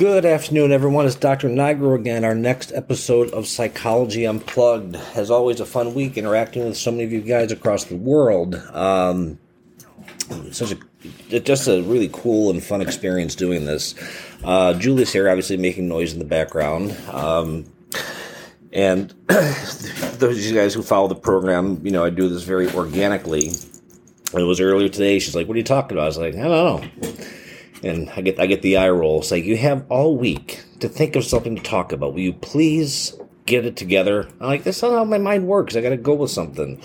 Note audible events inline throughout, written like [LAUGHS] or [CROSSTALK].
Good afternoon, everyone. It's Dr. Nigro again. Our next episode of Psychology Unplugged. As always, a fun week interacting with so many of you guys across the world. Um, such a just a really cool and fun experience doing this. Uh, Julie's here, obviously making noise in the background. Um, and [CLEARS THROAT] those of you guys who follow the program, you know, I do this very organically. it was earlier today. She's like, "What are you talking about?" I was like, "I don't know." And I get I get the eye roll. Like you have all week to think of something to talk about. Will you please get it together? I'm like, that's not how my mind works. I got to go with something.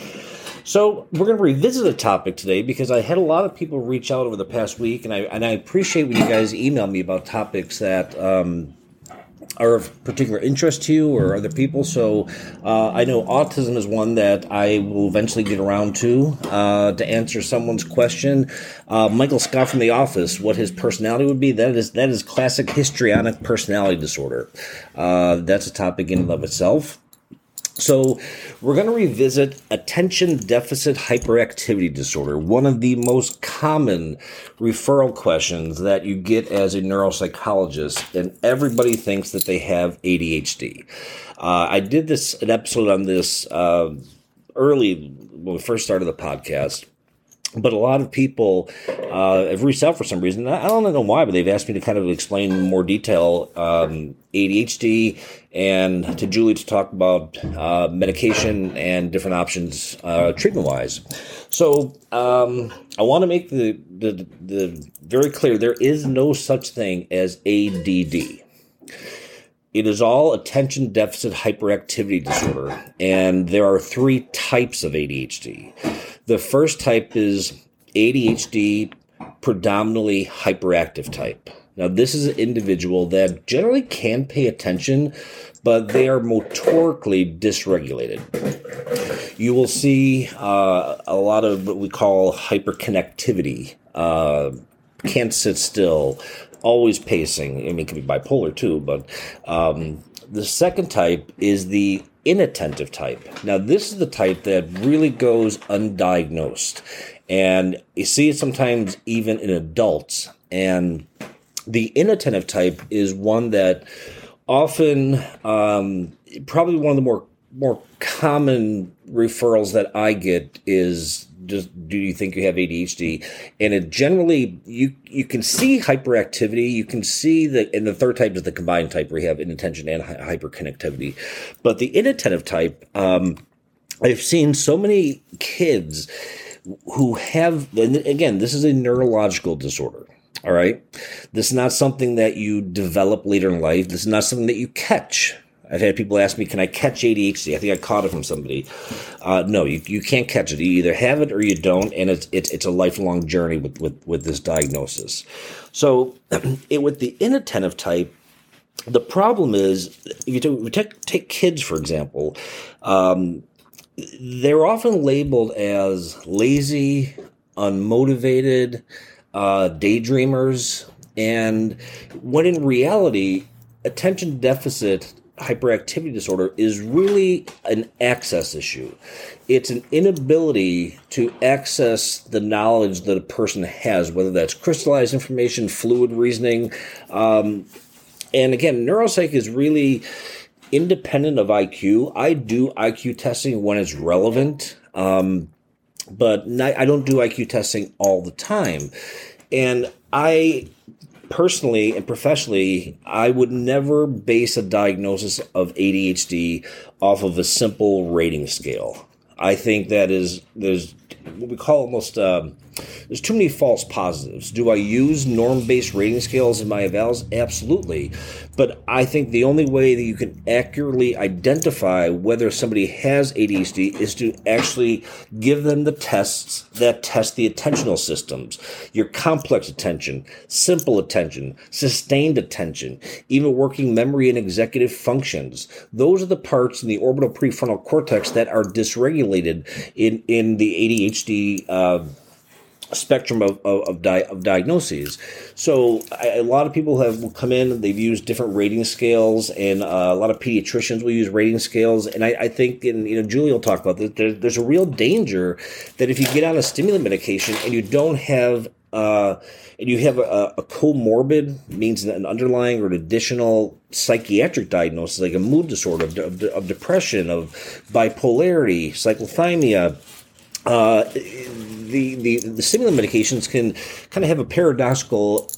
So we're going to revisit a topic today because I had a lot of people reach out over the past week, and I and I appreciate when you guys email me about topics that um, are of particular interest to you or other people. So uh, I know autism is one that I will eventually get around to uh, to answer someone's question. Uh, Michael Scott from The Office, what his personality would be, that is that is classic histrionic personality disorder. Uh, that's a topic in and of itself. So, we're going to revisit attention deficit hyperactivity disorder, one of the most common referral questions that you get as a neuropsychologist, and everybody thinks that they have ADHD. Uh, I did this an episode on this uh, early when we first started the podcast but a lot of people uh, have reached out for some reason. I don't know why, but they've asked me to kind of explain in more detail um, ADHD and to Julie to talk about uh, medication and different options uh, treatment wise. So um, I want to make the, the, the very clear there is no such thing as ADD. It is all attention deficit hyperactivity disorder, and there are three types of ADHD. The first type is ADHD, predominantly hyperactive type. Now, this is an individual that generally can pay attention, but they are motorically dysregulated. You will see uh, a lot of what we call hyperconnectivity. Uh, can't sit still, always pacing. I mean, it can be bipolar too, but um, the second type is the inattentive type. Now, this is the type that really goes undiagnosed. And you see it sometimes even in adults. And the inattentive type is one that often, um, probably one of the more more common referrals that I get is just do you think you have ADHD? And it generally you you can see hyperactivity, you can see that, and the third type is the combined type where you have inattention and hyperconnectivity. But the inattentive type, um, I've seen so many kids who have, and again, this is a neurological disorder. All right. This is not something that you develop later in life. This is not something that you catch I've had people ask me, "Can I catch ADHD?" I think I caught it from somebody. Uh, no, you, you can't catch it. You either have it or you don't, and it's it's, it's a lifelong journey with, with with this diagnosis. So, [CLEARS THROAT] it, with the inattentive type, the problem is if you take, take, take kids for example, um, they're often labeled as lazy, unmotivated, uh, daydreamers, and when in reality, attention deficit hyperactivity disorder is really an access issue. It's an inability to access the knowledge that a person has, whether that's crystallized information, fluid reasoning. Um, and again, neuropsych is really independent of IQ. I do IQ testing when it's relevant, um, but not, I don't do IQ testing all the time. And I personally and professionally, I would never base a diagnosis of ADHD off of a simple rating scale. I think that is there's what we call almost um, there's too many false positives. Do I use norm based rating scales in my evals? Absolutely. But I think the only way that you can accurately identify whether somebody has ADHD is to actually give them the tests that test the attentional systems your complex attention, simple attention, sustained attention, even working memory and executive functions. Those are the parts in the orbital prefrontal cortex that are dysregulated in, in the ADHD. Uh, spectrum of, of, of, di- of diagnoses. So I, a lot of people have come in, they've used different rating scales, and uh, a lot of pediatricians will use rating scales. And I, I think, and you know, Julie will talk about this, there, there's a real danger that if you get on a stimulant medication and you don't have uh, and you have a, a, comorbid means an underlying or an additional psychiatric diagnosis like a mood disorder of, of, of depression of bipolarity cyclothymia uh, the, the the stimulant medications can kind of have a paradoxical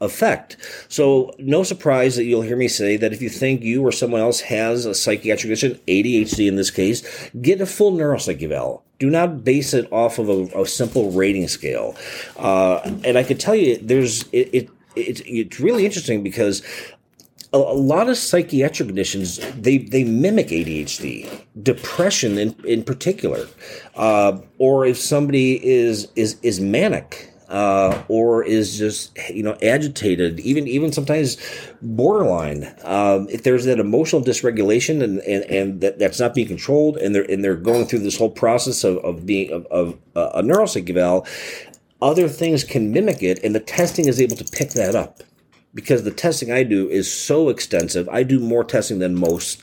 effect. So, no surprise that you'll hear me say that if you think you or someone else has a psychiatric condition, ADHD in this case, get a full neuropsych eval. Do not base it off of a, a simple rating scale. Uh, and I could tell you, there's it, it, it it's really interesting because a, a, lot of psychiatric conditions they they mimic ADHD, depression in in particular, uh, or if somebody is is is manic uh, or is just you know agitated, even even sometimes borderline. Um, if there's that emotional dysregulation and, and, and that, that's not being controlled, and they're and they're going through this whole process of, of being of, of uh, a neuropsych eval, other things can mimic it, and the testing is able to pick that up because the testing I do is so extensive. I do more testing than most.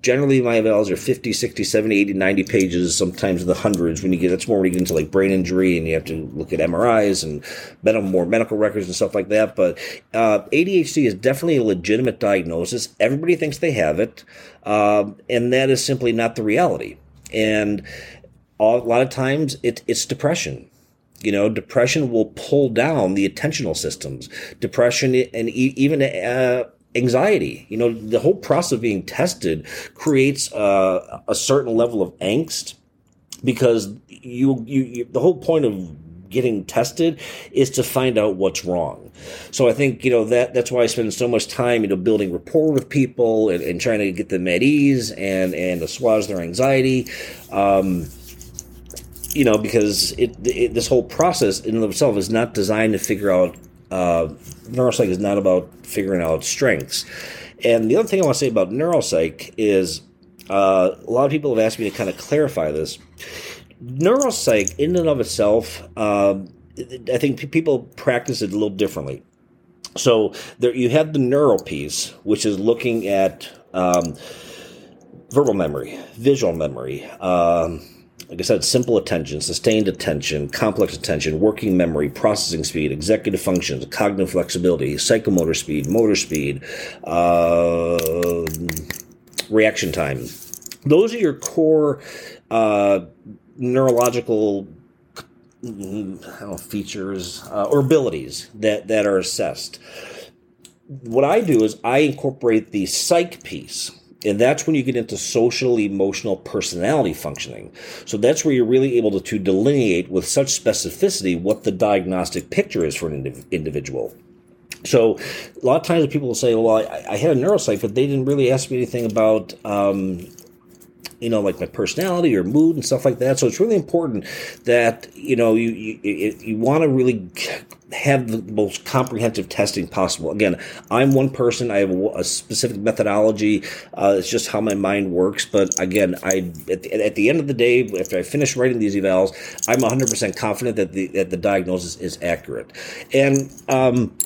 Generally my evals are 50 60 70 80 90 pages sometimes the hundreds. When you get that's more when you get into like brain injury and you have to look at mris and more medical records and stuff like that. But uh, adhd is definitely a legitimate diagnosis. Everybody thinks they have it um, and that is simply not the reality. And a lot of times it, it's depression you know, depression will pull down the attentional systems. Depression and even uh, anxiety. You know, the whole process of being tested creates uh, a certain level of angst because you, you, you, the whole point of getting tested is to find out what's wrong. So I think, you know, that that's why I spend so much time, you know, building rapport with people and, and trying to get them at ease and, and assuage their anxiety. Um, you know, because it, it, this whole process in and of itself is not designed to figure out uh, neuropsych is not about figuring out strengths. And the other thing I want to say about neuropsych is uh, a lot of people have asked me to kind of clarify this. Neuropsych, in and of itself, um, I think people practice it a little differently. So there, you have the neural piece, which is looking at um, verbal memory, visual memory. Um, like I said, simple attention, sustained attention, complex attention, working memory, processing speed, executive functions, cognitive flexibility, psychomotor speed, motor speed, uh, reaction time. Those are your core uh, neurological know, features uh, or abilities that, that are assessed. What I do is I incorporate the psych piece and that's when you get into social emotional personality functioning. So that's where you're really able to, to delineate with such specificity what the diagnostic picture is for an indiv- individual. So a lot of times people will say well I, I, had a neuropsych but they didn't really ask me anything about um, you know, like my personality or mood and stuff like that. So it's really important that you know you you, you want to really have the most comprehensive testing possible. Again, I'm one person. I have a, a specific methodology. Uh, it's just how my mind works. But again, I at the, at the, end of the day, after I finish writing these evals, I'm 100% confident that the that the diagnosis is accurate. And um,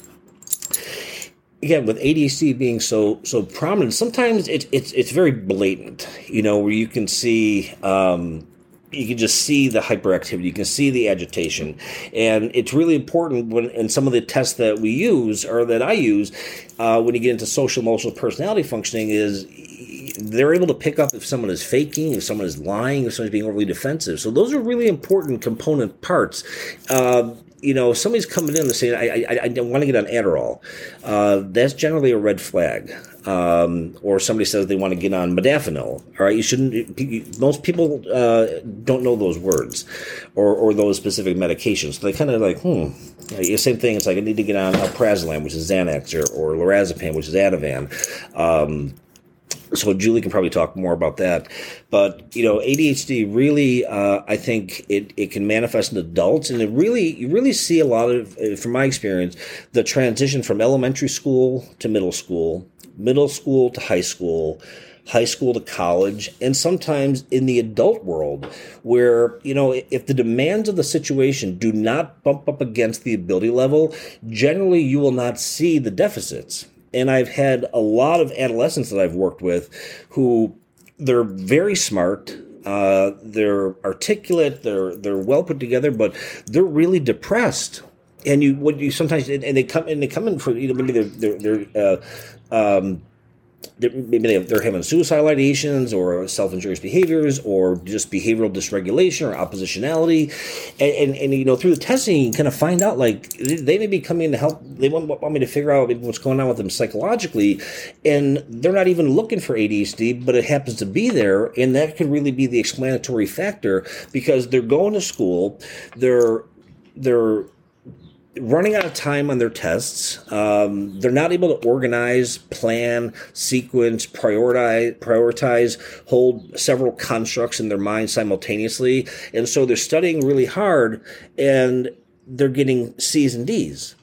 again with ADHD being so so prominent, sometimes it, it's it's very blatant. You know, where you can see. Um, you can just see the hyperactivity. You can see the agitation, and it's really important when. And some of the tests that we use or that I use uh, when you get into social emotional personality functioning is they're able to pick up if someone is faking, if someone is lying, if someone's being overly defensive. So those are really important component parts. Uh, you know, if somebody's coming in and saying, I, I, I want to get on Adderall, uh, that's generally a red flag. Um, or somebody says they want to get on modafinil. All right, you shouldn't. Most people uh, don't know those words or, or those specific medications. So they kind of like, hmm. Same thing. It's like I need to get on alprazolam, which is Xanax, or, or lorazepam, which is Ativan. Um, so Julie can probably talk more about that. But you know, ADHD really, uh, I think it, it can manifest in adults, and it really you really see a lot of, uh, from my experience, the transition from elementary school to middle school, middle school to high school. High school to college, and sometimes in the adult world, where, you know, if the demands of the situation do not bump up against the ability level, generally you will not see the deficits and I've had a lot of adolescents that I've worked with who they're very smart. Uh, they're articulate. They're they're well put together, but they're really depressed. and you what you sometimes and they come and they come in for you know maybe they're they're, they're uh, um, maybe they're having suicidal ideations or self-injurious behaviors or just behavioral dysregulation or oppositionality. And, and, and, you know through the testing you kind of find out like they may be coming to help they want, want me to figure out what's going on with them psychologically and they're not even looking for adhd but it happens to be there and that could really be the explanatory factor because they're going to school they're they're running out of time on their tests. Um, they're not able to organize, plan, sequence, prioritize, prioritize, hold several constructs in their mind simultaneously, and so they're studying really hard, and they're getting C's and D's,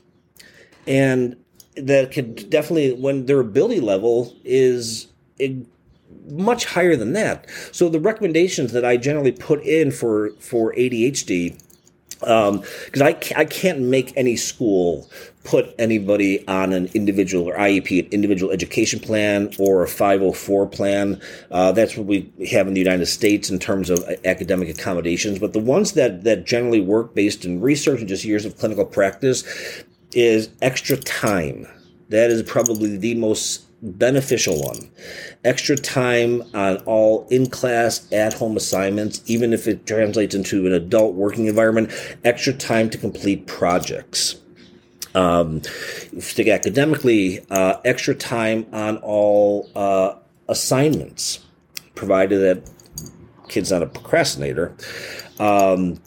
and that could definitely when their ability level is. much higher than that. So the recommendations that I generally put in for for ADHD because um, I, I can't make any school put anybody on an individual or IEP, an individual education plan or a 504 plan. Uh, that's what we have in the United States in terms of academic accommodations. But the ones that, that generally work based in research and just years of clinical practice is extra time. That is probably the most beneficial one. Extra time on all in class, at home assignments, even if it translates into an adult working environment, extra time to complete projects. Um, stick academically, uh, extra time on all uh, assignments, provided that kid's not a procrastinator. Um,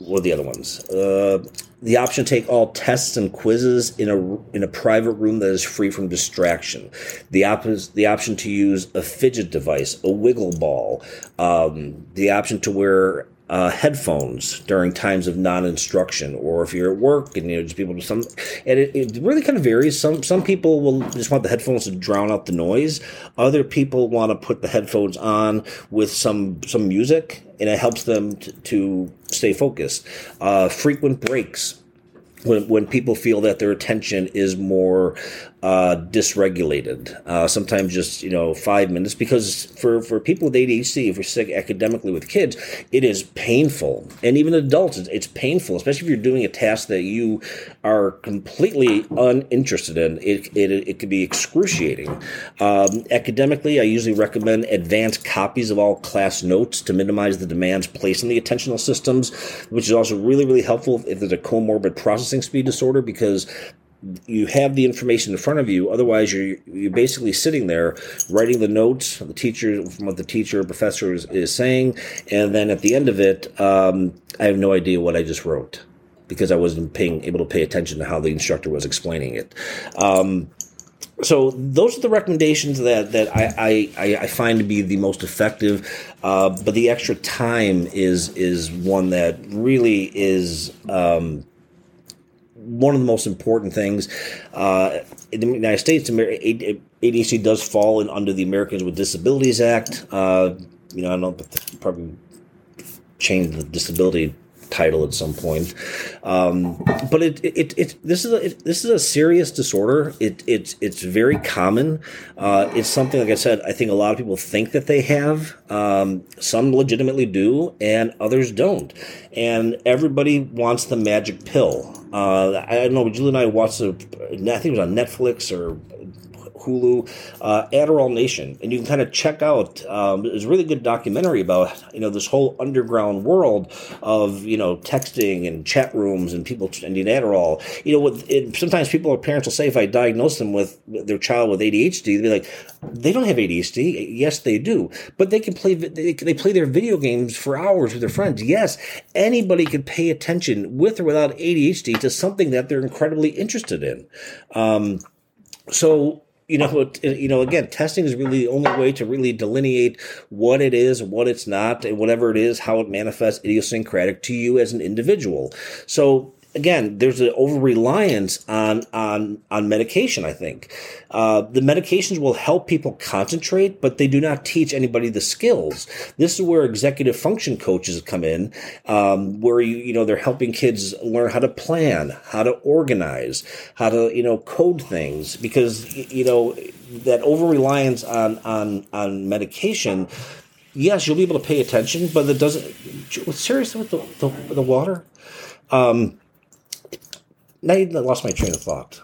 what are the other ones? Uh, the option to take all tests and quizzes in a in a private room that is free from distraction. The op- the option to use a fidget device, a wiggle ball. Um, the option to wear uh, headphones during times of non-instruction, or if you're at work and you know just people to some, and it, it, really kind of varies. Some some people will just want the headphones to drown out the noise. Other people want to put the headphones on with some some music, and it helps them to, to stay focused. Uh, frequent breaks when, when people feel that their attention is more uh, dysregulated. Uh, sometimes just you know five minutes because for for people with ADHD, if we're sick academically with kids, it is painful, and even adults, it's, it's painful, especially if you're doing a task that you are completely uninterested in. It it, it can be excruciating. Um, academically, I usually recommend advanced copies of all class notes to minimize the demands placed on the attentional systems, which is also really really helpful if there's a comorbid processing speed disorder because you have the information in front of you. Otherwise, you're you're basically sitting there writing the notes, the teacher from what the teacher or professor is, is saying, and then at the end of it, um, I have no idea what I just wrote because I wasn't paying able to pay attention to how the instructor was explaining it. Um, so those are the recommendations that that I, I, I find to be the most effective. Uh, but the extra time is is one that really is. Um, one of the most important things. Uh, in the United States, ADHD does fall in under the Americans with Disabilities Act. Uh, you know, I don't know, but probably change the disability title at some point. Um, but it, it, it, this is a, it, this is a serious disorder. It, it it's very common. Uh, it's something, like I said, I think a lot of people think that they have. Um, some legitimately do, and others don't. And everybody wants the magic pill. Uh, I don't know. Julie and I watched, a, I think it was on Netflix or Hulu, uh, Adderall Nation, and you can kind of check out. Um, a really good documentary about you know this whole underground world of you know texting and chat rooms and people trending Adderall. You know, it, sometimes people or parents will say if I diagnose them with their child with ADHD, they'll be like, they don't have ADHD. Yes, they do, but they can play. They, they play their video games for hours with their friends. Yes, anybody could pay attention with or without ADHD to something that they're incredibly interested in. Um, so you know, you know, again, testing is really the only way to really delineate what it is, what it's not, and whatever it is, how it manifests idiosyncratic to you as an individual. So again, there's an over reliance on on on medication. I think uh, the medications will help people concentrate, but they do not teach anybody the skills. This is where executive function coaches come in, um, where you you know they're helping kids learn how to plan, how to organize, how to you know code things because you know that over reliance on on on medication yes, you'll be able to pay attention, but it doesn't. Seriously, with the, the, the water, um, Now you lost my train of thought.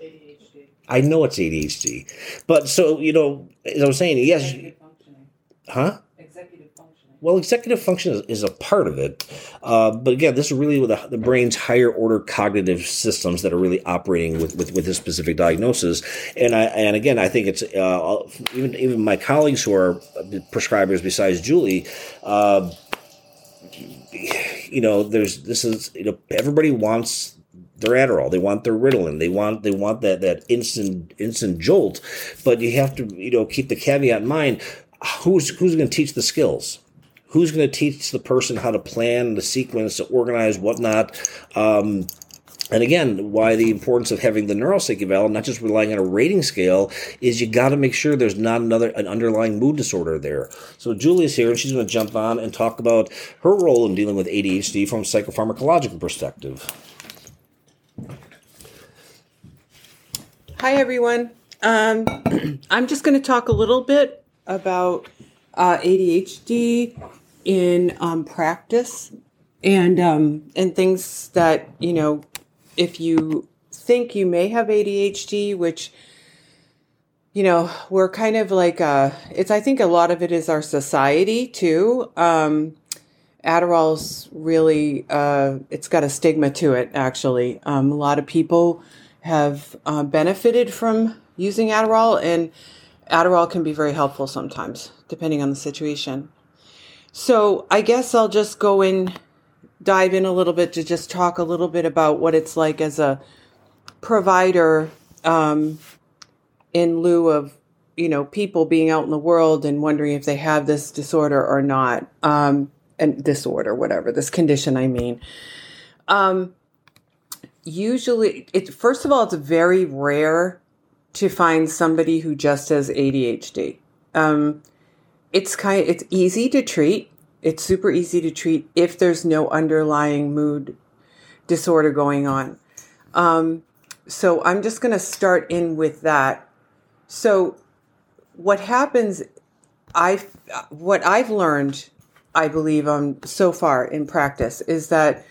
ADHD. I know it's ADHD, but so you know, as I was saying, yes, executive huh? Executive functioning. Well, executive function is, is a part of it, uh, but again, this is really with the, the, brain's higher order cognitive systems that are really operating with, with, with this specific diagnosis. And I and again, I think it's uh, even even my colleagues who are prescribers besides Julie. Uh, you know, there's this is you know everybody wants their Adderall. They want their Ritalin. They want they want that that instant instant jolt. But you have to you know keep the caveat in mind. Who's who's going to teach the skills? Who's going to teach the person how to plan, the sequence, to organize, whatnot? Um, and again, why the importance of having the neuropsych eval, not just relying on a rating scale, is you got to make sure there's not another an underlying mood disorder there. So Julie's here, and she's going to jump on and talk about her role in dealing with ADHD from a psychopharmacological perspective. Hi, everyone. Um, [CLEARS THROAT] I'm just going to talk a little bit about uh, ADHD in um, practice and um, and things that you know if you think you may have ADHD, which you know we're kind of like uh, it's I think a lot of it is our society too. Um, Adderall's really uh, it's got a stigma to it. Actually, um, a lot of people have uh, benefited from using Adderall, and Adderall can be very helpful sometimes, depending on the situation. So I guess I'll just go in, dive in a little bit to just talk a little bit about what it's like as a provider um, in lieu of you know people being out in the world and wondering if they have this disorder or not um, and disorder whatever this condition i mean um, usually it first of all it's very rare to find somebody who just has adhd um, it's kind of, it's easy to treat. It's super easy to treat if there's no underlying mood disorder going on. Um, so I'm just going to start in with that. So what happens? I what I've learned, I believe, um, so far in practice is that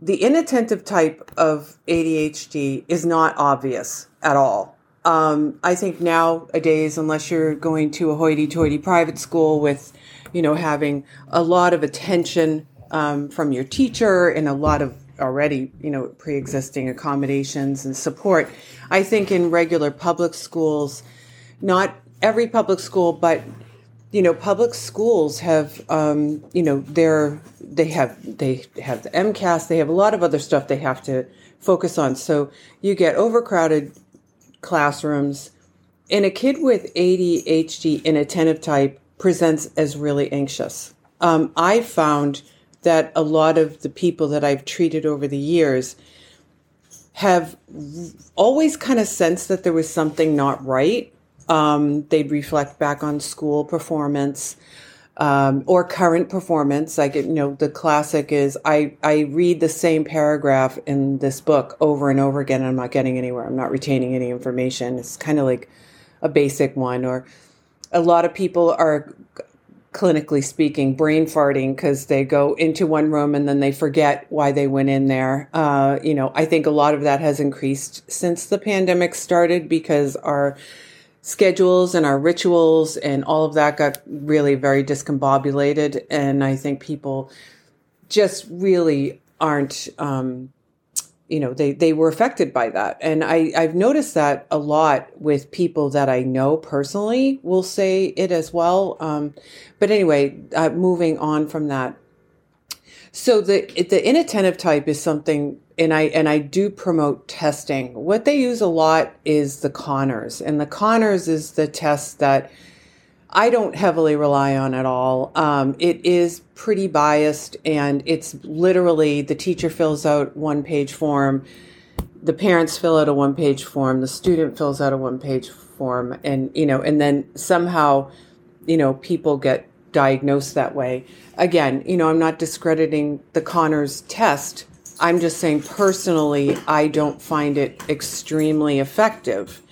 the inattentive type of ADHD is not obvious at all. Um, I think nowadays, unless you're going to a hoity-toity private school with, you know, having a lot of attention um, from your teacher and a lot of already, you know, pre-existing accommodations and support, I think in regular public schools, not every public school, but you know, public schools have, um, you know, they're they have they have the MCAS, they have a lot of other stuff they have to focus on. So you get overcrowded classrooms. And a kid with ADHD inattentive type presents as really anxious. Um, I found that a lot of the people that I've treated over the years have always kind of sensed that there was something not right. Um, they'd reflect back on school performance um, or current performance. Like, you know, the classic is I, I read the same paragraph in this book over and over again, and I'm not getting anywhere. I'm not retaining any information. It's kind of like a basic one. Or a lot of people are clinically speaking, brain farting because they go into one room and then they forget why they went in there. Uh, you know, I think a lot of that has increased since the pandemic started because our schedules and our rituals and all of that got really very discombobulated. And I think people just really aren't, um, you know, they, they were affected by that. And I, I've noticed that a lot with people that I know personally will say it as well. Um, but anyway, uh, moving on from that. So the, the inattentive type is something and I and I do promote testing. What they use a lot is the Conners, and the Conners is the test that I don't heavily rely on at all. Um, it is pretty biased, and it's literally the teacher fills out one page form, the parents fill out a one page form, the student fills out a one page form, and you know, and then somehow, you know, people get diagnosed that way. Again, you know, I'm not discrediting the Conners test I'm just saying personally, I don't find it extremely effective.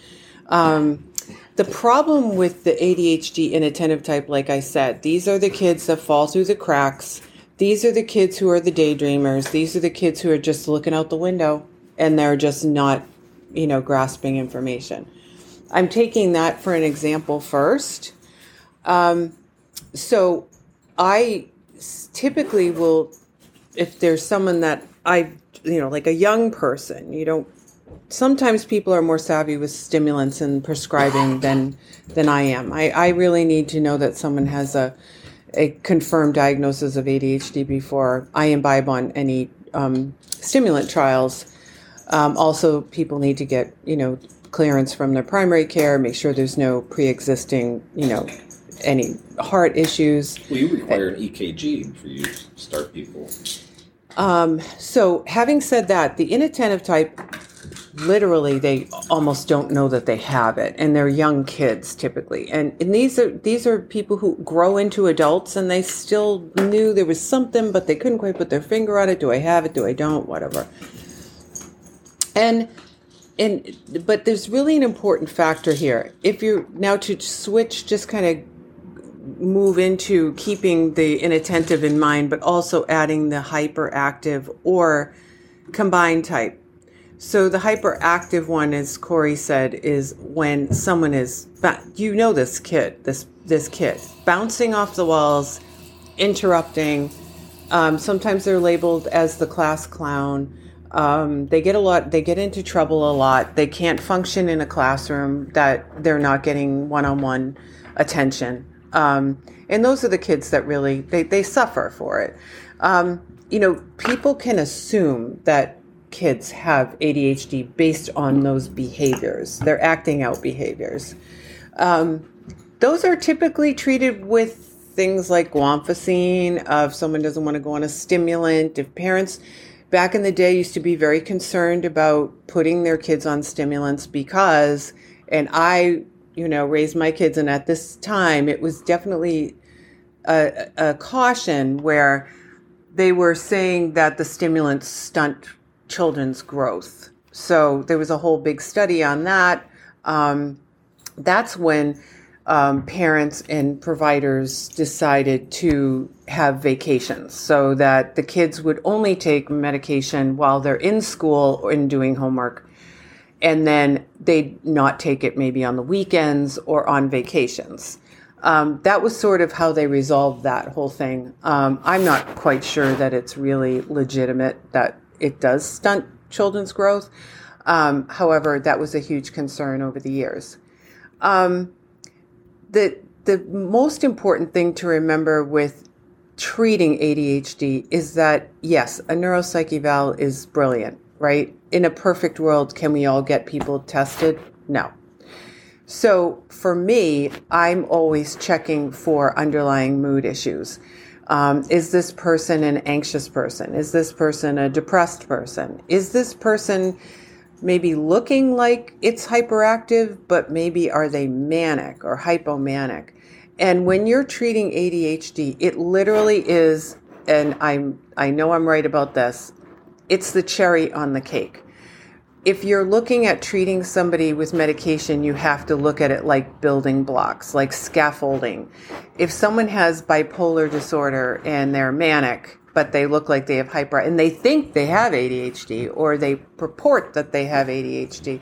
Um, the problem with the ADHD inattentive type, like I said, these are the kids that fall through the cracks. these are the kids who are the daydreamers. These are the kids who are just looking out the window and they're just not, you know, grasping information. I'm taking that for an example first. Um, so I typically will, if there's someone that I, you know, like a young person, you don't sometimes people are more savvy with stimulants and prescribing [LAUGHS] than than I am. I, I really need to know that someone has a a confirmed diagnosis of ADHD before I imbibe on any um, stimulant trials. Um, also, people need to get you know clearance from their primary care, make sure there's no pre-existing you know any heart issues. Well, you require an EKG for you to start people. Um, so, having said that, the inattentive type literally they almost don't know that they have it and they're young kids typically. And, and these are these are people who grow into adults and they still knew there was something but they couldn't quite put their finger on it. Do i have it? Do i don't? Whatever. And and but there's really an important factor here. If you're now to switch just kind of move into keeping the inattentive in mind but also adding the hyperactive or combined type so the hyperactive one, as Corey said, is when someone is you know this kid, this this kid bouncing off the walls, interrupting. Um, sometimes they're labeled as the class clown. Um, they get a lot. They get into trouble a lot. They can't function in a classroom that they're not getting one-on-one attention. Um, and those are the kids that really they, they suffer for it. Um, you know, people can assume that kids have ADHD based on those behaviors, their acting out behaviors. Um, those are typically treated with things like guanfacine. Uh, if someone doesn't want to go on a stimulant, if parents back in the day used to be very concerned about putting their kids on stimulants because, and I, you know, raise my kids, and at this time it was definitely a, a caution where they were saying that the stimulants stunt children's growth. So there was a whole big study on that. Um, that's when um, parents and providers decided to have vacations so that the kids would only take medication while they're in school or in doing homework and then they'd not take it maybe on the weekends or on vacations. Um, that was sort of how they resolved that whole thing. Um, I'm not quite sure that it's really legitimate that it does stunt children's growth. Um, however, that was a huge concern over the years. Um, the the most important thing to remember with treating ADHD is that yes, a neuropsych eval is brilliant, right? In a perfect world, can we all get people tested? No. So for me, I'm always checking for underlying mood issues. Um, is this person an anxious person? Is this person a depressed person? Is this person maybe looking like it's hyperactive, but maybe are they manic or hypomanic? And when you're treating ADHD, it literally is, and I'm I know I'm right about this, it's the cherry on the cake if you're looking at treating somebody with medication, you have to look at it like building blocks, like scaffolding. If someone has bipolar disorder and they're manic, but they look like they have hyper and they think they have ADHD or they purport that they have ADHD,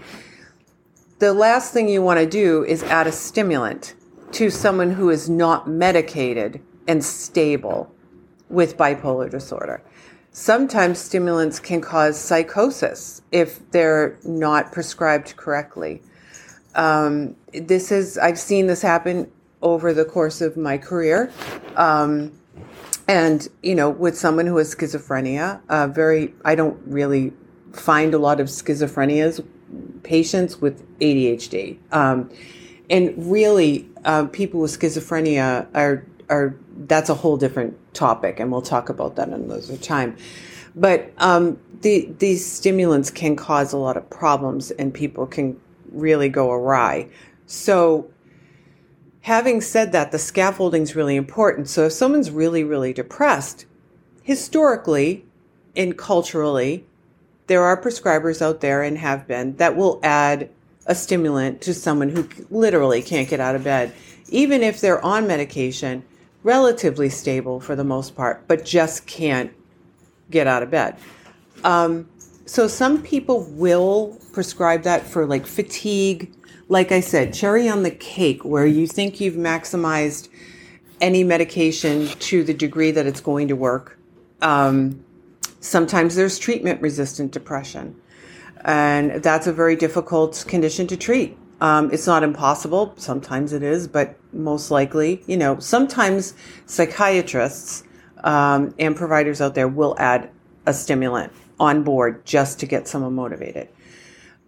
the last thing you want to do is add a stimulant to someone who is not medicated and stable with bipolar disorder. Sometimes stimulants can cause psychosis if they're not prescribed correctly. Um, this is I've seen this happen over the course of my career, um, and you know, with someone who has schizophrenia, uh, very I don't really find a lot of schizophrenia's patients with ADHD, um, and really, uh, people with schizophrenia are are that's a whole different topic, and we'll talk about that in another time. But um, the, these stimulants can cause a lot of problems, and people can really go awry. So, having said that, the scaffolding is really important. So, if someone's really, really depressed, historically and culturally, there are prescribers out there and have been that will add a stimulant to someone who literally can't get out of bed. Even if they're on medication, relatively stable for the most part, but just can't get out of bed. Um, so some people will prescribe that for like fatigue. Like I said, cherry on the cake, where you think you've maximized any medication to the degree that it's going to work. Um, sometimes there's treatment resistant depression, and that's a very difficult condition to treat. Um, it's not impossible. Sometimes it is, but most likely, you know, sometimes psychiatrists um, and providers out there will add a stimulant on board just to get someone motivated.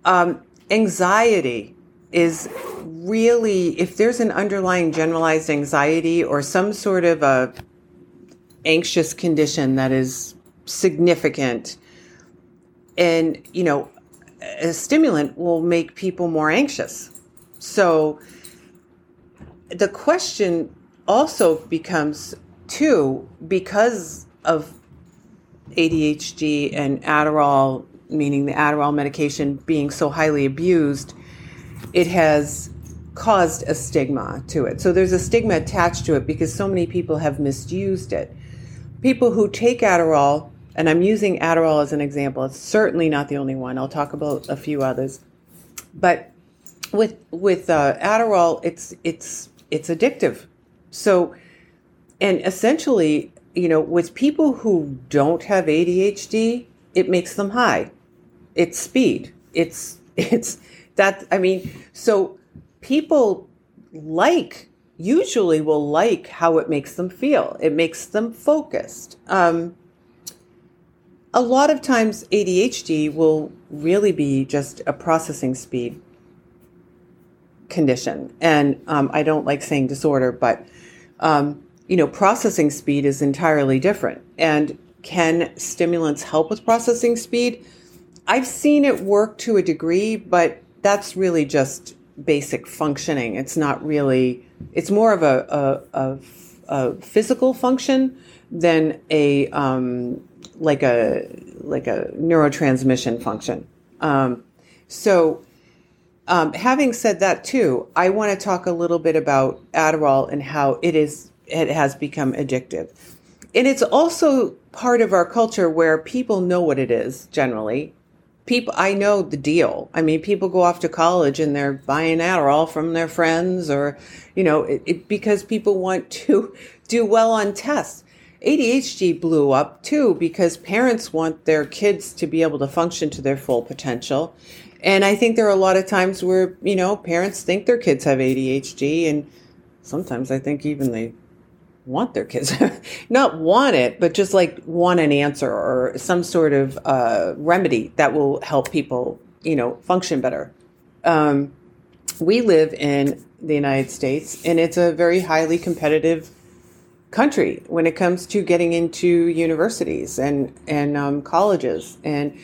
Um, anxiety is really, if there's an underlying generalized anxiety or some sort of a anxious condition that is significant, and you know, a stimulant will make people more anxious. So the question also becomes too because of ADHD and Adderall, meaning the Adderall medication being so highly abused, it has caused a stigma to it. So there's a stigma attached to it because so many people have misused it. People who take Adderall, and I'm using Adderall as an example, it's certainly not the only one. I'll talk about a few others. But with with uh, Adderall, it's it's it's addictive. So, and essentially, you know, with people who don't have ADHD, it makes them high. It's speed. It's [LAUGHS] it's that I mean, so people like usually will like how it makes them feel. It makes them focused. Um, a lot of times, ADHD will really be just a processing speed condition, and um, I don't like saying disorder, but um, you know, processing speed is entirely different. And can stimulants help with processing speed? I've seen it work to a degree, but that's really just basic functioning. It's not really, it's more of a, a, a, a physical function than a, um, like a, like a neurotransmission function. Um, so, um, having said that too, I want to talk a little bit about Adderall and how it is it has become addictive. And it's also part of our culture where people know what it is generally. People, I know the deal. I mean, people go off to college and they're buying Adderall from their friends or, you know, it, it, because people want to [LAUGHS] do well on tests. ADHD blew up too because parents want their kids to be able to function to their full potential. And I think there are a lot of times where, you know, parents think their kids have ADHD and sometimes I think even they want their kids [LAUGHS] not want it but just like want an answer or some sort of uh, remedy that will help people you know function better um, we live in the united states and it's a very highly competitive country when it comes to getting into universities and and um, colleges and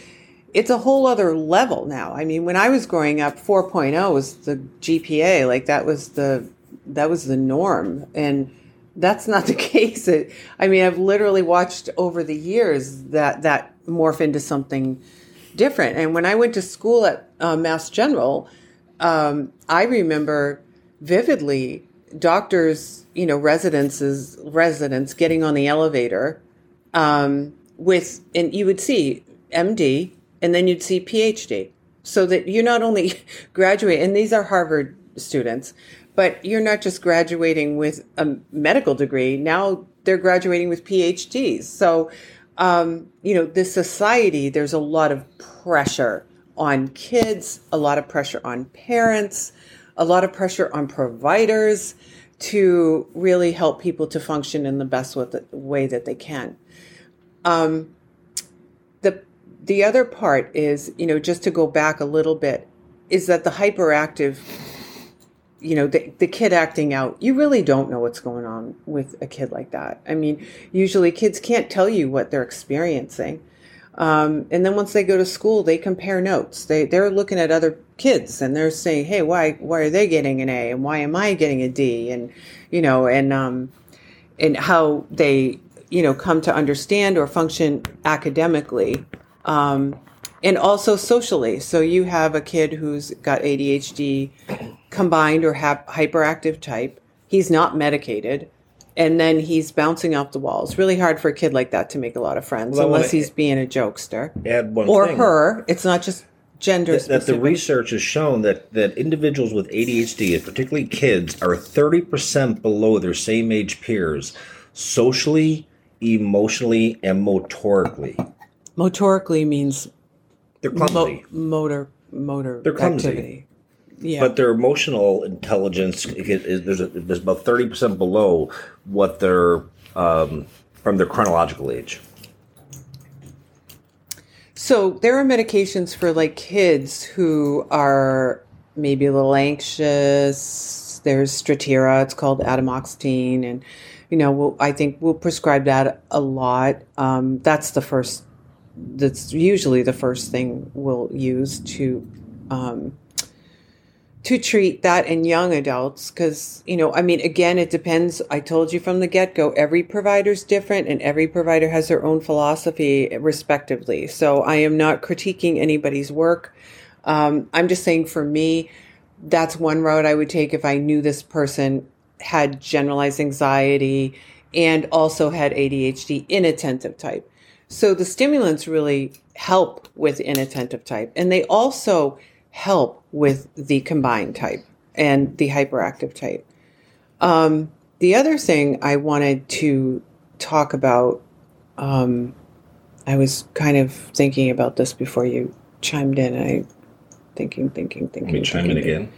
it's a whole other level now i mean when i was growing up 4.0 was the gpa like that was the that was the norm and that's not [LAUGHS] the case. It, I mean, I've literally watched over the years that that morph into something different. And when I went to school at uh, Mass General, um, I remember vividly doctors, you know, residences residents getting on the elevator um, with, and you would see MD, and then you'd see PhD, so that you're not only [LAUGHS] graduate, and these are Harvard students but you're not just graduating with a medical degree. Now they're graduating with PhDs. So, um, you know, the society, there's a lot of pressure on kids, a lot of pressure on parents, a lot of pressure on providers to really help people to function in the best way that they can. Um, the the other part is, you know, just to go back a little bit, is that the hyperactive you know the, the kid acting out you really don't know what's going on with a kid like that i mean usually kids can't tell you what they're experiencing um, and then once they go to school they compare notes they, they're looking at other kids and they're saying hey why why are they getting an a and why am i getting a d and you know and um, and how they you know come to understand or function academically um, and also socially. So you have a kid who's got ADHD combined or hyperactive type. He's not medicated. And then he's bouncing off the walls. Really hard for a kid like that to make a lot of friends Well, unless he's being a jokester Add one or thing. her. It's not just gender that, that the research has shown that, that individuals with ADHD, and particularly kids, are 30% below their same age peers socially, emotionally, and motorically. Motorically means They're mo- clumsy, motor motor They're clumsy. activity. Yeah. but their emotional intelligence is, there's, a, there's about 30% below what their um, from their chronological age. So there are medications for like kids who are maybe a little anxious. There's Strattera, it's called atomoxetine, and you know, we'll, I think we'll prescribe that a lot. Um, that's the first. That's usually the first thing we'll use to um, to treat that in young adults because you know i mean again it depends. I told you from the get-go every provider's different and every provider has their own philosophy respectively. So i am not critiquing anybody's work. Um, i'm just saying for me that's one route i would take if i knew this person had generalized anxiety and also had adhd inattentive type. So the stimulants really help with inattentive type. And they also help with the combined type and the hyperactive type. Um, the other thing I wanted to talk about, um, I was kind of thinking about this before you chimed in. I thinking, thinking, thinking. Let me chime in again.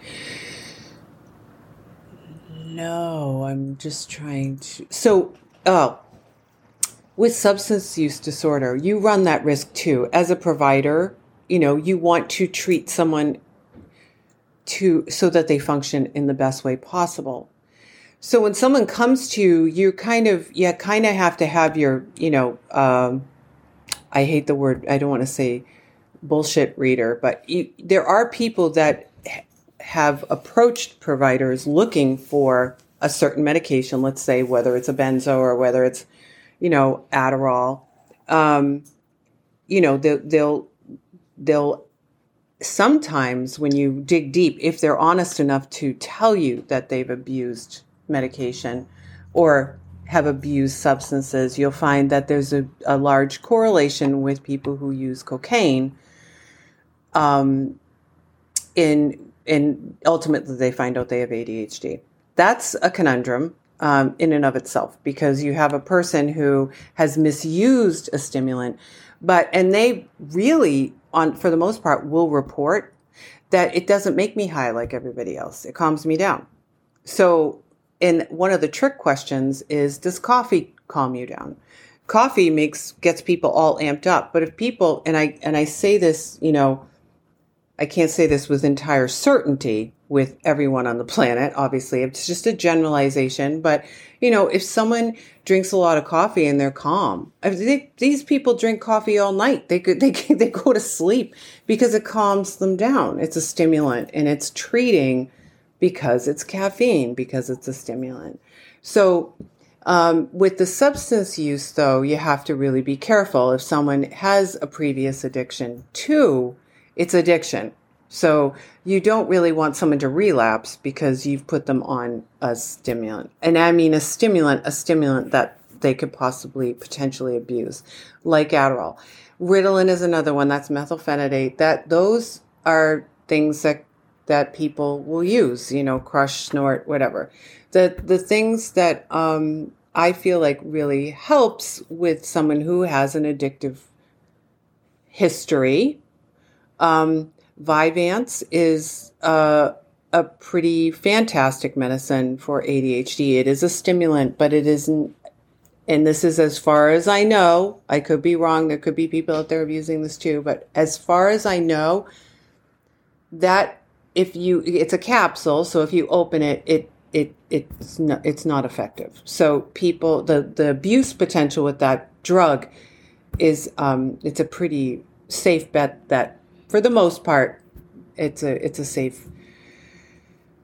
No, I'm just trying to. So, oh, with substance use disorder, you run that risk too. As a provider, you know, you want to treat someone to so that they function in the best way possible. So when someone comes to you, you kind of you kind of have to have your, you know, um, I hate the word. I don't want to say bullshit reader, but you, there are people that have approached providers looking for a certain medication. Let's say whether it's a benzo or whether it's, you know, Adderall. Um, you know, they'll, they'll they'll sometimes when you dig deep, if they're honest enough to tell you that they've abused medication or have abused substances, you'll find that there's a, a large correlation with people who use cocaine. Um, in in ultimately they find out they have ADHD. That's a conundrum um, in and of itself because you have a person who has misused a stimulant, but and they really on for the most part will report that it doesn't make me high like everybody else. It calms me down. So, and one of the trick questions is does coffee calm you down? Coffee makes gets people all amped up, but if people and I and I say this, you know, I can't say this with entire certainty with everyone on the planet. Obviously, it's just a generalization. But you know, if someone drinks a lot of coffee and they're calm, they, these people drink coffee all night. They could [LAUGHS] they they go to sleep because it calms them down. It's a stimulant and it's treating because it's caffeine because it's a stimulant. So. Um, with the substance use, though, you have to really be careful. If someone has a previous addiction to it's addiction. So you don't really want someone to relapse because you've put them on a stimulant. And I mean a stimulant, a stimulant that they could possibly potentially abuse, like Adderall. Ritalin is another one that's methylphenidate. That those are things that that people will use, you know, crush, snort, whatever. The the things that um, I feel like really helps with someone who has an addictive history um, Vyvanse is uh, a pretty fantastic medicine for ADHD. It is a stimulant, but it isn't. And this is as far as I know. I could be wrong. There could be people out there abusing this too. But as far as I know, that if you, it's a capsule. So if you open it, it it it's not it's not effective. So people, the the abuse potential with that drug is um, it's a pretty safe bet that for the most part it's a it's a safe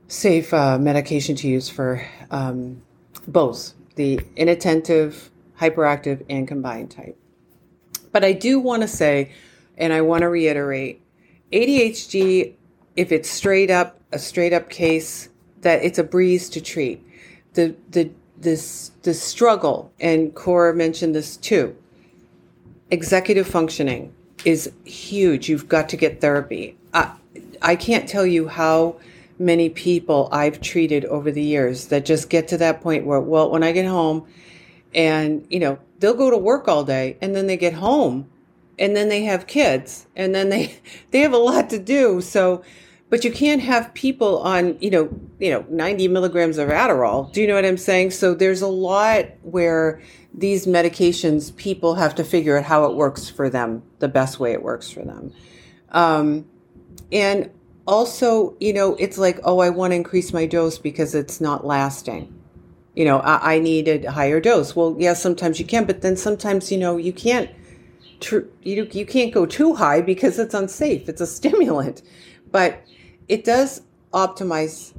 safe uh, medication to use for um, both the inattentive, hyperactive, and combined type. But I do want to say, and I want to reiterate, ADHD, if it's straight up a straight up case, that it's a breeze to treat. The the this this struggle, and Cora mentioned this too. Executive functioning is huge. You've got to get therapy. I, I can't tell you how many people I've treated over the years that just get to that point where, well, when I get home, and you know they'll go to work all day, and then they get home, and then they have kids, and then they [LAUGHS] they have a lot to do. So but you can't have people on you know you know 90 milligrams of adderall do you know what i'm saying so there's a lot where these medications people have to figure out how it works for them the best way it works for them. Um, and also you know it's like oh i want to increase my dose because it's not lasting. You know I, I need a higher dose. Well yes yeah, sometimes you can but then sometimes you know you can't tr- you, you can't go too high because it's unsafe. It's a [LAUGHS] stimulant. But it does optimize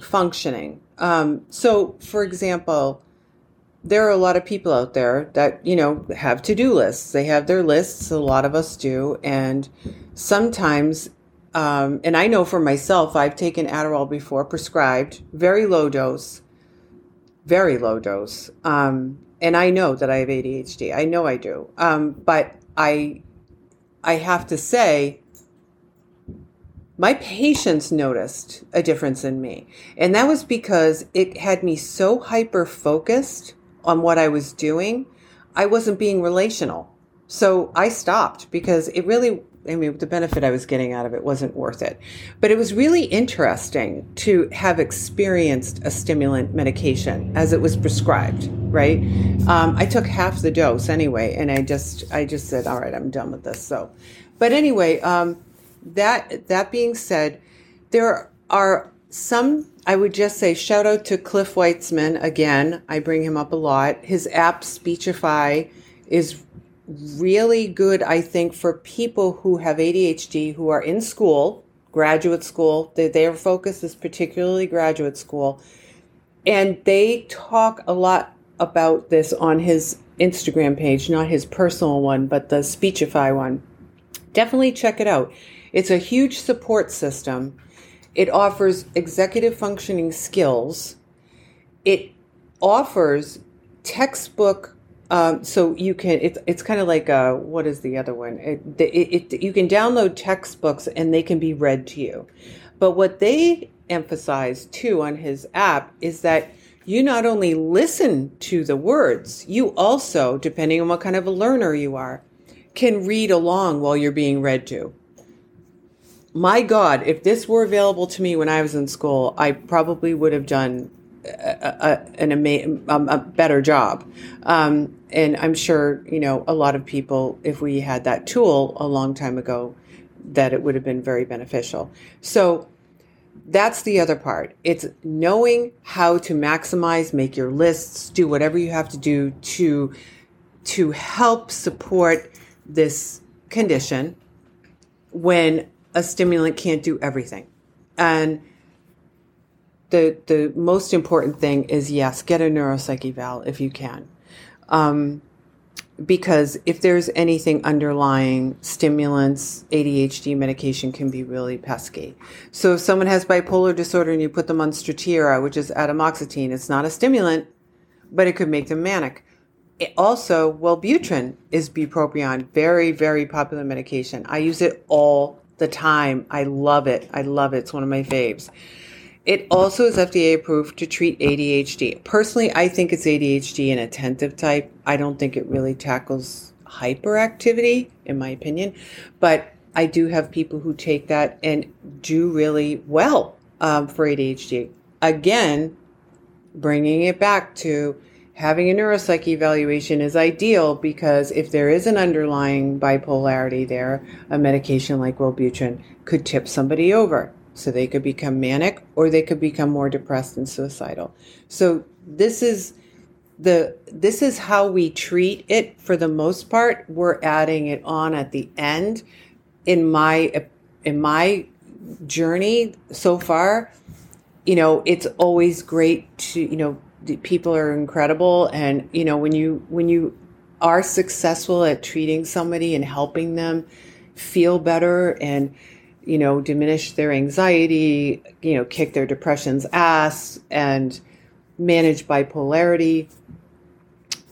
functioning. Um, so, for example, there are a lot of people out there that you know have to-do lists. They have their lists. A lot of us do, and sometimes, um, and I know for myself, I've taken Adderall before, prescribed, very low dose, very low dose, um, and I know that I have ADHD. I know I do, um, but I, I have to say my patients noticed a difference in me. And that was because it had me so hyper focused on what I was doing, I wasn't being relational. So I stopped because it really, I mean, the benefit I was getting out of it wasn't worth it. But it was really interesting to have experienced a stimulant medication as it was prescribed, right? Um, I took half the dose anyway, and I just, I just said, all right, I'm done with this. So, but anyway, um, that that being said, there are some I would just say shout out to Cliff Weitzman again. I bring him up a lot. His app Speechify is really good, I think, for people who have ADHD who are in school, graduate school. Their focus is particularly graduate school. And they talk a lot about this on his Instagram page, not his personal one, but the Speechify one. Definitely check it out. It's a huge support system. It offers executive functioning skills. It offers textbook. Um, so you can. It's it's kind of like a, what is the other one? It, it, it you can download textbooks and they can be read to you. But what they emphasize too on his app is that you not only listen to the words, you also, depending on what kind of a learner you are, can read along while you're being read to my God, if this were available to me when I was in school, I probably would have done a, a, an ama- um, a better job. Um, and I'm sure, you know, a lot of people, if we had that tool a long time ago, that it would have been very beneficial. So that's the other part. It's knowing how to maximize, make your lists, do whatever you have to do to to help support this condition when a stimulant can't do everything. And the the most important thing is yes, get a neuropsych eval if you can. Um, because if there's anything underlying stimulants, ADHD medication can be really pesky. So if someone has bipolar disorder and you put them on Strattera, which is atomoxetine, it's not a stimulant, but it could make them manic. It also, Wellbutrin is bupropion, very, very popular medication. I use it all the time. I love it. I love it. It's one of my faves. It also is FDA approved to treat ADHD. Personally, I think it's ADHD inattentive type. I don't think it really tackles hyperactivity, in my opinion. But I do have people who take that and do really well um, for ADHD. Again, bringing it back to having a neuropsych evaluation is ideal because if there is an underlying bipolarity there, a medication like Wellbutrin could tip somebody over. So they could become manic or they could become more depressed and suicidal. So this is the this is how we treat it for the most part. We're adding it on at the end. In my in my journey so far, you know, it's always great to, you know, people are incredible and you know when you when you are successful at treating somebody and helping them feel better and you know diminish their anxiety you know kick their depression's ass and manage bipolarity.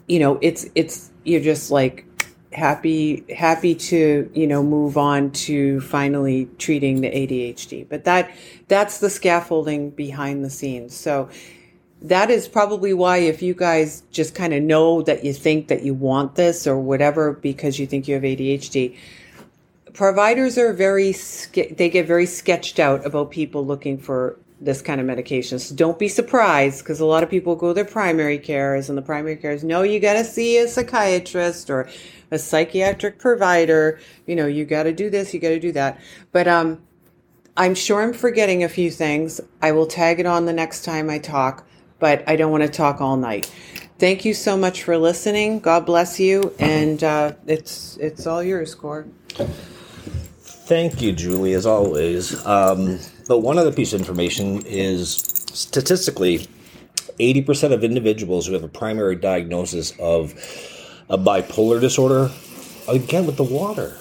You know, it's it's you're just like happy happy to you know move on to finally treating the ADHD. But that that's the scaffolding behind the scenes. So that is probably why if you guys just kind of know that you think that you want this or whatever because you think you have ADHD providers are very they get very sketched out about people looking for this kind of medication. So Don't be surprised because a lot of people go to their primary cares and the primary cares, no, you got to see a psychiatrist or a psychiatric provider. You know, you got to do this, you got to do that. But um, I'm sure I'm forgetting a few things. I will tag it on the next time I talk, but I don't want to talk all night. Thank you so much for listening. God bless you, and uh, it's it's all yours, Cord. Thank you, Julie, as always. Um, but one other piece of information is statistically, 80% of individuals who have a primary diagnosis of a bipolar disorder, again with the water,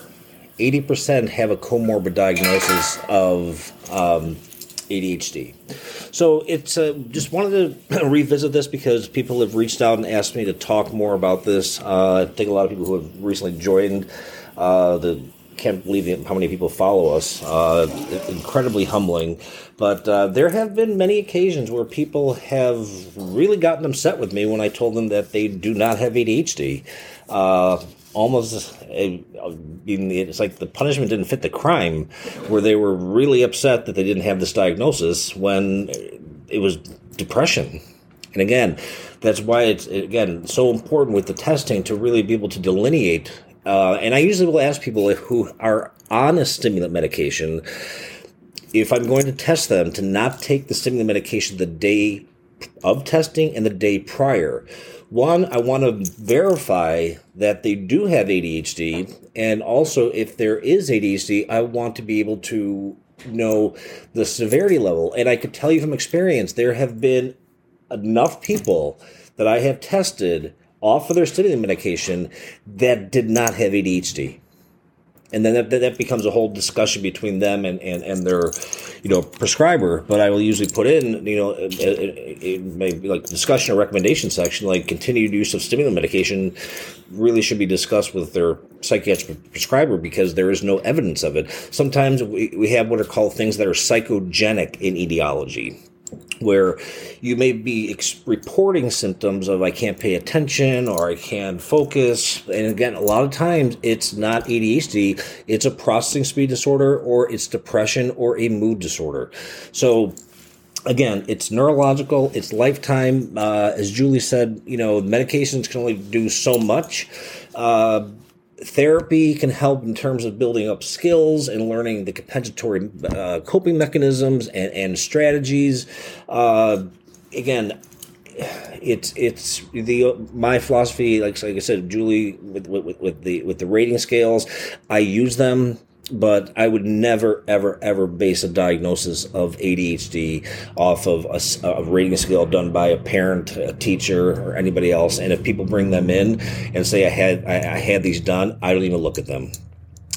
80% have a comorbid diagnosis of um, ADHD. So it's uh, just wanted to [CLEARS THROAT] revisit this because people have reached out and asked me to talk more about this. Uh, I think a lot of people who have recently joined uh, the can't believe how many people follow us. Uh, incredibly humbling. But uh, there have been many occasions where people have really gotten upset with me when I told them that they do not have ADHD. Uh, almost, it's like the punishment didn't fit the crime, where they were really upset that they didn't have this diagnosis when it was depression. And again, that's why it's again so important with the testing to really be able to delineate uh, and I usually will ask people who are on a stimulant medication if I'm going to test them to not take the stimulant medication the day of testing and the day prior. One, I want to verify that they do have ADHD, and also if there is ADHD, I want to be able to know the severity level. And I could tell you from experience, there have been enough people that I have tested off of their stimulant medication that did not have ADHD. And then that, that becomes a whole discussion between them and, and, and their, you know, prescriber. But I will usually put in, you know, it, may be like discussion or recommendation section, like continued use of stimulant medication really should be discussed with their psychiatric prescriber because there is no evidence of it. Sometimes we, we have what are called things that are psychogenic in etiology where you may be ex- reporting symptoms of I can't pay attention or I can't focus. And again, a lot of times it's not ADHD, it's a processing speed disorder or it's depression or a mood disorder. So again, it's neurological, it's lifetime. Uh, as Julie said, you know, medications can only do so much. Uh, therapy can help in terms of building up skills and learning the compensatory uh, coping mechanisms and, and strategies. Uh, again, it's it's the my philosophy. Like like I said, Julie with, with, with the with the rating scales, I use them but I would never, ever, ever base a diagnosis of ADHD off of a, a, rating scale done by a parent, a teacher, or anybody else. And if people bring them in and say I had I, I had these done, I don't even look at them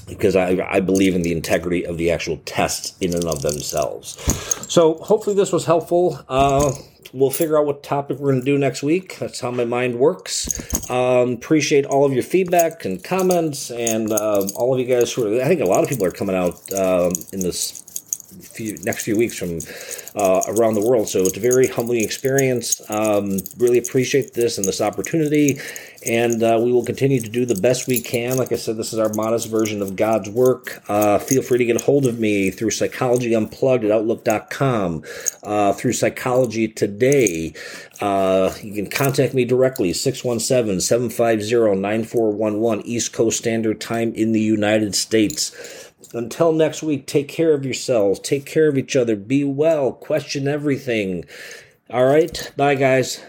because I, I believe in the integrity of the actual tests in and of themselves. So hopefully this was helpful. Uh, we'll figure out what topic we're going to do next week. That's how my mind works. Um, appreciate all of your feedback and comments, and uh, all of you guys who are. I think a lot of people are coming out um, in this few next few weeks from uh, around the world. So it's a very humbling experience. Um, really appreciate this and this opportunity, and uh, we will continue to do the best we can. Like I said, this is our modest version of God's work. Uh, feel free to get a hold of me through Psychology Unplugged at Outlook.com, uh, through Psychology Today. Uh, you can contact me directly, 617 750 9411 East Coast Standard Time in the United States. Until next week, take care of yourselves, take care of each other, be well, question everything. All right, bye, guys.